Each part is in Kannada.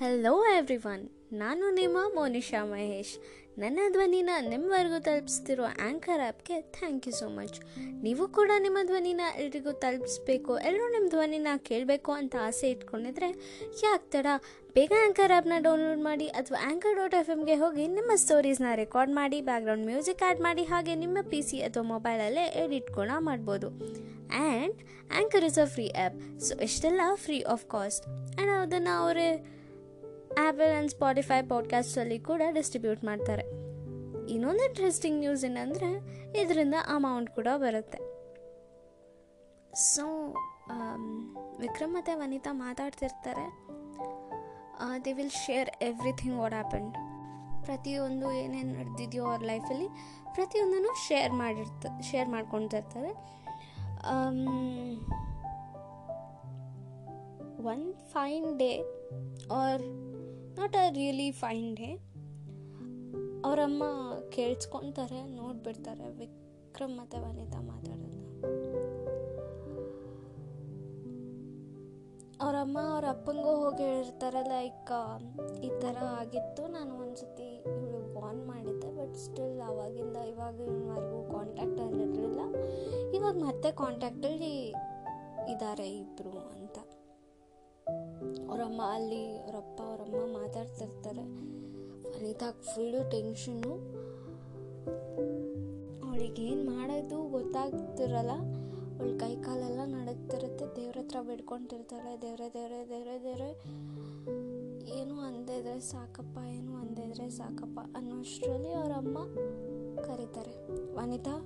ಹಲೋ ಎವ್ರಿವನ್ ನಾನು ನಿಮ್ಮ ಮೋನಿಶಾ ಮಹೇಶ್. ನನ್ನ ಧ್ವನಿನ ನಿಮ್ಮವರೆಗೂ ತಲುಪಿಸ್ತಿರೋ ಆ್ಯಂಕರ್ ಆ್ಯಪ್ಗೆ ಥ್ಯಾಂಕ್ ಯು ಸೋ ಮಚ್ ನೀವು ಕೂಡ ನಿಮ್ಮ ಧ್ವನಿನ ಎಲ್ರಿಗೂ ತಲುಪಿಸ್ಬೇಕು, ಎಲ್ಲರೂ ನಿಮ್ಮ ಧ್ವನಿನ ಕೇಳಬೇಕು ಅಂತ ಆಸೆ ಇಟ್ಕೊಂಡಿದ್ರೆ ಯಾಕೆ ತಡ? ಬೇಗ ಆ್ಯಂಕರ್ ಆ್ಯಪ್ನ ಡೌನ್ಲೋಡ್ ಮಾಡಿ ಅಥವಾ ಆ್ಯಂಕರ್ ಡಾಟ್ ಎಫ್ ಎಮ್ಗೆ ಹೋಗಿ ನಿಮ್ಮ ಸ್ಟೋರೀಸ್ನ ರೆಕಾರ್ಡ್ ಮಾಡಿ ಬ್ಯಾಕ್ಗ್ರೌಂಡ್ ಮ್ಯೂಸಿಕ್ ಆ್ಯಡ್ ಮಾಡಿ, ಹಾಗೆ ನಿಮ್ಮ ಪಿ ಸಿ ಅಥವಾ ಮೊಬೈಲಲ್ಲೇ ಎಡಿಟ್ ಕೂಡ ಮಾಡ್ಬೋದು. And anchor is a free app so ಇಷ್ಟೆಲ್ಲ ಫ್ರೀ ಆಫ್ ಕಾಸ್ಟ್ ಆ್ಯಂಡ್ ಅದನ್ನು ಅವರೇ ಆ್ಯಪಲ್ ಆ್ಯಂಡ್ ಸ್ಪಾಟಿಫೈ ಪಾಡ್ಕಾಸ್ಟಲ್ಲಿ ಕೂಡ ಡಿಸ್ಟ್ರಿಬ್ಯೂಟ್ ಮಾಡ್ತಾರೆ. ಇನ್ನೊಂದು ಇಂಟ್ರೆಸ್ಟಿಂಗ್ ನ್ಯೂಸ್ ಏನಂದರೆ, ಇದರಿಂದ ಅಮೌಂಟ್ ಕೂಡ ಬರುತ್ತೆ. ಸೊ ವಿಕ್ರಮ್ ಮತ್ತು ವನಿತಾ ಮಾತಾಡ್ತಿರ್ತಾರೆ. They will share everything what happened ಪ್ರತಿಯೊಂದು ಏನೇನು ನಡೆದಿದೆಯೋ ಅವ್ರ ಲೈಫಲ್ಲಿ ಪ್ರತಿಯೊಂದನ್ನು ಶೇರ್ ಮಾಡಿರ್ತ share ಮಾಡ್ಕೊಳ್ತಿರ್ತಾರೆ one fine day or not a really fine day ಅವರಮ್ಮ ಕೇಳಿಸ್ಕೊತಾರೆ, ನೋಡ್ಬಿಡ್ತಾರೆ. ವಿಕ್ರಮ್ ಮತ್ತು ವನಿತಾ ಮಾತಾಡೋದು ಅವರಮ್ಮ ಅವ್ರ ಅಪ್ಪಂಗೂ ಹೋಗಿ ಹೇಳಿರ್ತಾರೆ ಲೈಕ್ ಈ ಥರ ಆಗಿತ್ತು. ನಾನು ಒಂದ್ಸತಿ ಇವಳು ವಾನ್ ಮಾಡಿದ್ದೆ ಬಟ್ ಸ್ಟಿಲ್ ಅವಾಗಿಂದ ಇವಾಗಿನವರೆಗೂ ಕಾಂಟ್ಯಾಕ್ಟಲ್ಲಿ ಇರಲಿಲ್ಲ. ಇವಾಗ ಮತ್ತೆ ಕಾಂಟ್ಯಾಕ್ಟಲ್ಲಿ ಇದ್ದಾರೆ ಇಬ್ಬರು ಅಂತ. ಅವರಮ್ಮ ಅಲ್ಲಿ ಅವರಪ್ಪ ಅವರಮ್ಮ ಮಾತಾಡ್ತಿರ್ತಾರೆ. ಅನಿತಾಗ ಫುಲ್ಲು ಟೆನ್ಷನ್ನು ಅವಳಿಗೆ ಏನು ಮಾಡೋದು ಗೊತ್ತಾಗ್ತಿರಲ್ಲ. ಅವಳ ಕೈ ಕಾಲೆಲ್ಲ ನಡಕ್ತಿರುತ್ತೆ ದೇವ್ರ ಹತ್ರ ಬಿಡ್ಕೊತಿರ್ತಾಳೆ ದೇವ್ರೆ ದೇವ್ರೆ ದೇವ್ರೆ ದೇವ್ರೆ. ಏನು ಅಂದಿದ್ರೆ ಸಾಕಪ್ಪ, ಏನು ಅಂದಿದ್ರೆ ಸಾಕಪ್ಪ ಅನ್ನೋಷ್ಟರಲ್ಲಿ ಅವರಮ್ಮ ಕರೀತಾರೆ. ವನಿತಾ,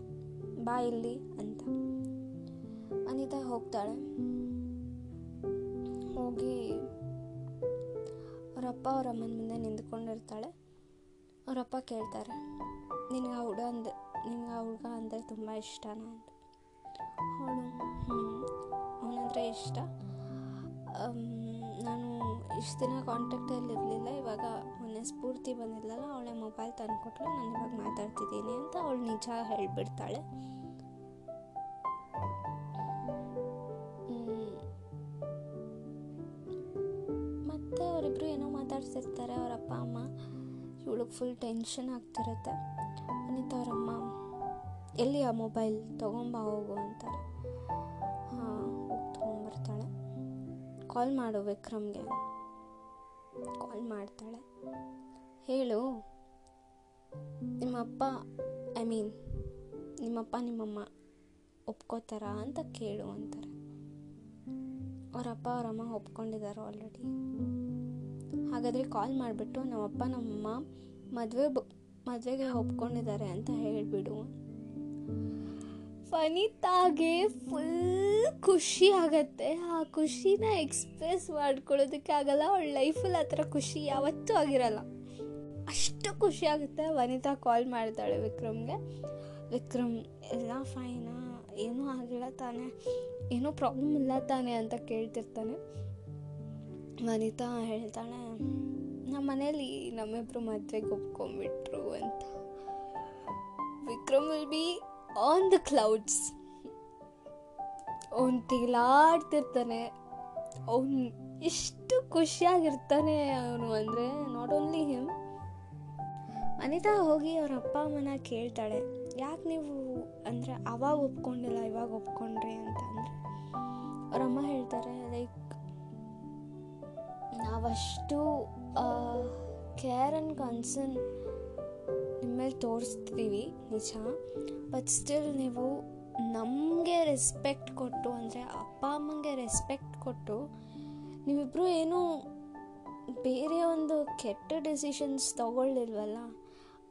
ಬಾ ಇಲ್ಲಿ ಅಂತ. ವನಿತಾ ಹೋಗ್ತಾಳೆ. ಹೋಗಿ ಅವರಪ್ಪ ಅವ್ರ ಅಮ್ಮನ ಮುಂದೆ ನಿಂತ್ಕೊಂಡಿರ್ತಾಳೆ. ಅವರಪ್ಪ ಕೇಳ್ತಾರೆ, ನಿನಗೆ ಆ ಹುಡುಗ ಅಂದ, ನಿನಗೆ ಆ ಹುಡುಗ ಅಂದರೆ ತುಂಬ ಇಷ್ಟನಾ? ಅಂತ. ಅವಳು ಹ್ಞೂ ಅವನಂದರೆ ಇಷ್ಟ. ನಾನು ಇಷ್ಟು ದಿನ ಕಾಂಟ್ಯಾಕ್ಟಲ್ಲಿ ಇರಲಿಲ್ಲ, ಇವಾಗ ಮೊನ್ನೆ ಸ್ಫೂರ್ತಿ ಬಂದಿಲ್ಲಲ್ಲ ಅವಳೆ ಮೊಬೈಲ್ ತಂದುಕೊಟ್ಲು ನಾನು ಇವಾಗ ಮಾತಾಡ್ತಿದ್ದೀನಿ ಅಂತ ಅವಳು ನಿಜ ಹೇಳಿಬಿಡ್ತಾಳೆ. ಅವರಿಬ್ರು ಏನೋ ಮಾತಾಡ್ತಿರ್ತಾರೆ ಅವ್ರ ಅಪ್ಪ, ಅಮ್ಮ. ಇವಳಿಗೆ ಫುಲ್ ಟೆನ್ಷನ್ ಆಗ್ತಿರುತ್ತೆ. ಅನಿತಾ ಅವರಮ್ಮ ಎಲ್ಲಿ ಆ ಮೊಬೈಲ್ ತೊಗೊಂಬ ಹೋಗು, ಅಂತಾರೆ. ಹಾಂ, ಹೋಗಿ ತೊಗೊಂಬರ್ತಾಳೆ ಕಾಲ್ ಮಾಡು ವಿಕ್ರಮ್ಗೆ. ಕಾಲ್ ಮಾಡ್ತಾಳೆ. ಹೇಳು ನಿಮ್ಮಪ್ಪ ಐ ಮೀನ್ ನಿಮ್ಮಪ್ಪ ನಿಮ್ಮಮ್ಮ ಒಪ್ಕೋತಾರ ಅಂತ ಕೇಳು, ಅಂತಾರೆ. ಅವರಪ್ಪ ಅವರಮ್ಮ ಒಪ್ಕೊಂಡಿದ್ದಾರೆ ಆಲ್ರೆಡಿ ಹಾಗಾದರೆ ಕಾಲ್ ಮಾಡಿಬಿಟ್ಟು ನಮ್ಮಪ್ಪ, ನಮ್ಮಮ್ಮ ಮದುವೆ ಮದುವೆಗೆ ಒಪ್ಕೊಂಡಿದ್ದಾರೆ ಅಂತ ಹೇಳಿಬಿಡು. ವನಿತಾಗೆ ಫುಲ್ ಖುಷಿ ಆಗತ್ತೆ. ಆ ಖುಷಿನ ಎಕ್ಸ್ಪ್ರೆಸ್ ಮಾಡ್ಕೊಳ್ಳೋದಕ್ಕೆ ಆಗಲ್ಲ. ಅವಳ ಲೈಫಲ್ಲಿ ಆ ಥರ ಖುಷಿ ಯಾವತ್ತೂ ಆಗಿರಲ್ಲ. ಅಷ್ಟು ಖುಷಿ ಆಗುತ್ತೆ ವನಿತಾ ಕಾಲ್ ಮಾಡ್ತಾಳೆ ವಿಕ್ರಮ್ಗೆ. ವಿಕ್ರಮ್, ಎಲ್ಲ ಫೈನಾ ಏನೂ ಆಗಿಲ್ಲ ತಾನೇ? ಏನೂ ಪ್ರಾಬ್ಲಮ್ ಇಲ್ಲ ತಾನೆ ಅಂತ ಕೇಳ್ತಿರ್ತಾನೆ. ವನಿತಾ ಹೇಳ್ತಾಳೆ, ನಮ್ಮ ಮನೇಲಿ ನಮ್ಮಿಬ್ರು ಮದುವೆಗೆ ಒಪ್ಕೊಂಡ್ಬಿಟ್ರು ಅಂತ. Vikram will be on the clouds ಅವನು ತಿಲಾಡ್ತಿರ್ತಾನೆ. ಅವನು ಎಷ್ಟು ಖುಷಿಯಾಗಿರ್ತಾನೆ ಅವನು ಅಂದರೆ ನಾಟ್ ಓನ್ಲಿ ಹಿಮ್ ಅನಿತಾ ಹೋಗಿ ಅವ್ರ ಅಪ್ಪ ಅಮ್ಮನ ಕೇಳ್ತಾಳೆ, ಯಾಕೆ ನೀವು ಅಂದರೆ ಅವಾಗ ಒಪ್ಕೊಂಡಿಲ್ಲ, ಇವಾಗ ಒಪ್ಕೊಂಡ್ರಿ ಅಂತ. ಅಂದರೆ ಅವರಮ್ಮ ಹೇಳ್ತಾರೆ, ಲೈಕ್ ನಾವಷ್ಟು ಕೇರ್ ಆ್ಯಂಡ್ ಕನ್ಸರ್ನ್ ನಿಮ್ಮ ಮೇಲೆ ತೋರಿಸ್ತೀವಿ, ನಿಜ. ಬಟ್ ಸ್ಟಿಲ್ ನೀವು ನಮಗೆ ರೆಸ್ಪೆಕ್ಟ್ ಕೊಟ್ಟು, ಅಂದರೆ ಅಪ್ಪ ಅಮ್ಮಂಗೆ ರೆಸ್ಪೆಕ್ಟ್ ಕೊಟ್ಟು ನೀವಿಬ್ಬರು ಏನೂ ಬೇರೆ ಒಂದು ಕೆಟ್ಟ ಡೆಸಿಷನ್ಸ್ ತಗೊಳ್ಳಿಲ್ವಲ್ಲ?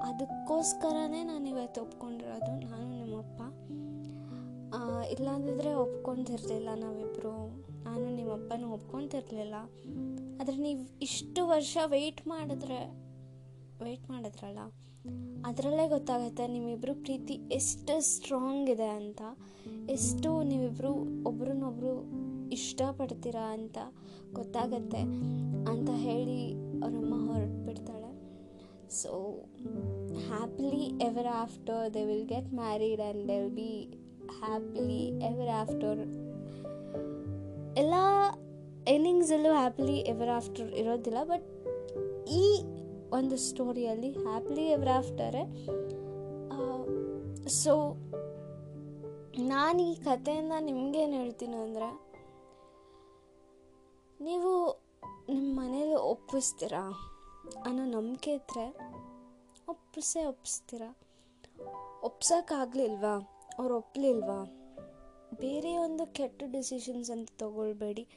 ಅದಕ್ಕೋಸ್ಕರನೇ ನಾನು ಇವತ್ತು ಒಪ್ಕೊಂಡಿರೋದು, ನಾನು ನಿಮ್ಮಪ್ಪ. ಇಲ್ಲಾಂದಿದ್ರೆ ಒಪ್ಕೊಂಡಿರಲಿಲ್ಲ ನಾವಿಬ್ಬರು ನಿಮ್ಮಪ್ಪನೂ ಒಪ್ಕೊತಿರ್ಲಿಲ್ಲ. ಆದರೆ ನೀವು ಇಷ್ಟು ವರ್ಷ ವೆಯ್ಟ್ ಮಾಡಿದ್ರೆ ವೆಯ್ಟ್ ಮಾಡಿದ್ರಲ್ಲ, ಅದರಲ್ಲೇ ಗೊತ್ತಾಗುತ್ತೆ ನಿಮ್ಮಿಬ್ಬರು ಪ್ರೀತಿ ಎಷ್ಟು ಸ್ಟ್ರಾಂಗ್ ಇದೆ ಅಂತ, ಎಷ್ಟು ನೀವಿಬ್ಬರು ಒಬ್ರನ್ನೊಬ್ರು ಇಷ್ಟಪಡ್ತೀರಾ ಅಂತ ಗೊತ್ತಾಗತ್ತೆ ಅಂತ ಹೇಳಿ ಅವರಮ್ಮ ಹೊರಟ್ಬಿಡ್ತಾಳೆ. So happily ever after they will get married and they will be happily ever after ಎಲ್ಲ ಎಂಡಿಂಗ್ಸಲ್ಲೂ ಹ್ಯಾಪಿಲಿ ಎವರ್ ಆಫ್ಟರ್ ಇರೋದಿಲ್ಲ ಬಟ್ ಈ ಒಂದು ಸ್ಟೋರಿಯಲ್ಲಿ ಹ್ಯಾಪಿಲಿ ಎವರ್ ಆಫ್ಟರೇ ಸೊ ನಾನು ಈ ಕಥೆಯಿಂದ ನಿಮಗೇನು ಹೇಳ್ತೀನಿ ಅಂದರೆ, ನೀವು ನಿಮ್ಮ ಮನೇಲಿ ಒಪ್ಪಿಸ್ತೀರಾ? ಅನ್ನೋ ನಂಬಿಕೆ ಇದ್ದರೆ ಒಪ್ಪಿಸೇ ಒಪ್ಪಿಸ್ತೀರಾ? ಒಪ್ಸೋಕ್ಕಾಗಲಿಲ್ವಾ? ಅವ್ರು ಒಪ್ಪಲಿಲ್ವಾ ಬೇರೆ ಒಂದು ಕೆಟ್ಟ ಡಿಸಿಷನ್ಸ್ ಅಂತ ತೊಗೊಳ್ಬೇಡಿ.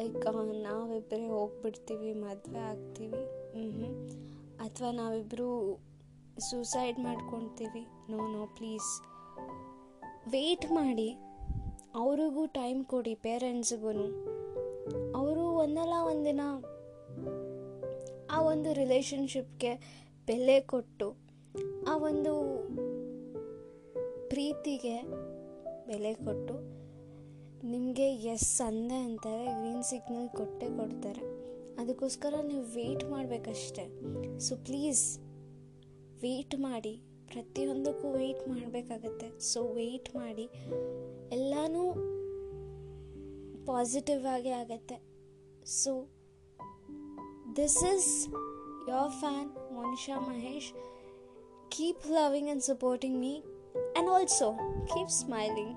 ಲೈಕ್ ನಾವಿಬ್ಬರೇ ಹೋಗ್ಬಿಡ್ತೀವಿ, ಮದುವೆ ಆಗ್ತೀವಿ ಹ್ಞೂ ಅಥವಾ ನಾವಿಬ್ಬರು ಸೂಸೈಡ್ ಮಾಡ್ಕೊತೀವಿ. ನೋ ನೋ ಪ್ಲೀಸ್ ವೆಯ್ಟ್ ಮಾಡಿ. ಅವ್ರಿಗೂ ಟೈಮ್ ಕೊಡಿ ಪೇರೆಂಟ್ಸ್ಗೂ ಅವರು ಒಂದಲ್ಲ ಒಂದಿನ ಆ ಒಂದು ರಿಲೇಷನ್ಶಿಪ್ಗೆ ಬೆಲೆ ಕೊಟ್ಟು, ಆ ಒಂದು ಪ್ರೀತಿಗೆ ಬೆಲೆ ಕೊಟ್ಟು ನಿಮಗೆ ಎಸ್ ಅಂದೆ ಅಂತಾರೆ ಗ್ರೀನ್ ಸಿಗ್ನಲ್ ಕೊಟ್ಟೇ ಕೊಡ್ತಾರೆ. ಅದಕ್ಕೋಸ್ಕರ ನೀವು ವೆಯ್ಟ್ ಮಾಡಬೇಕಷ್ಟೆ. ಸೊ ಪ್ಲೀಸ್ ವೆಯ್ಟ್ ಮಾಡಿ, ಪ್ರತಿಯೊಂದಕ್ಕೂ ವೆಯ್ಟ್ ಮಾಡಬೇಕಾಗತ್ತೆ. ಸೊ ವೆಯ್ಟ್ ಮಾಡಿ, ಎಲ್ಲನೂ ಪಾಸಿಟಿವ್ ಆಗಿ ಆಗತ್ತೆ. So this is your fan Monisha Mahesh keep loving and supporting me and also keep smiling